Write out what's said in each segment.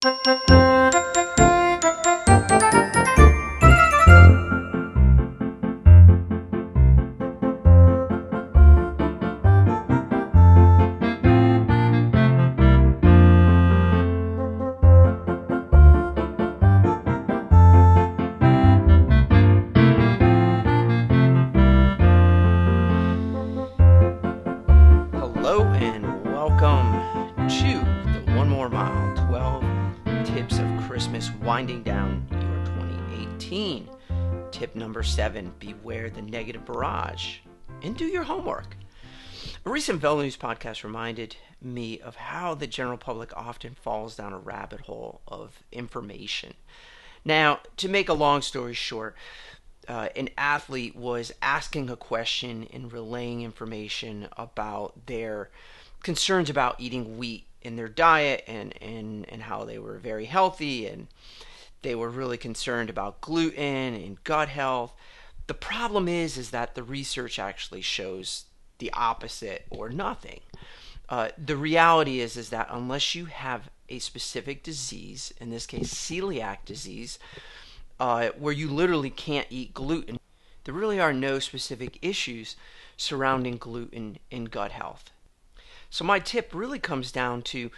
Hello and welcome to the One More Mile 12 Tips of Christmas Winding Down Your 2018. Tip number seven Beware the negative barrage and do your homework. A recent VeloNews podcast reminded me of how the general public often falls down a rabbit hole of information. Now, to make a long story short, uh, an athlete was asking a question and relaying information about their concerns about eating wheat in their diet and, and, and how they were very healthy and they were really concerned about gluten and gut health. The problem is is that the research actually shows the opposite or nothing. Uh, the reality is is that unless you have a specific disease, in this case celiac disease, uh, where you literally can't eat gluten. There really are no specific issues surrounding gluten in gut health. So, my tip really comes down to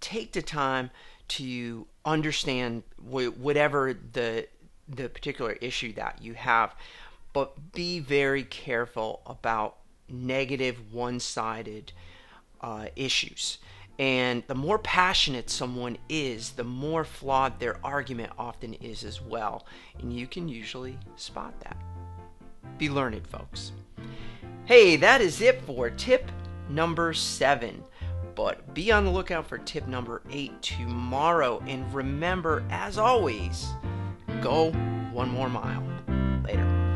take the time to understand wh- whatever the, the particular issue that you have, but be very careful about negative, one sided uh, issues. And the more passionate someone is, the more flawed their argument often is as well. And you can usually spot that. Be learned, folks. Hey, that is it for tip number seven. But be on the lookout for tip number eight tomorrow. And remember, as always, go one more mile. Later.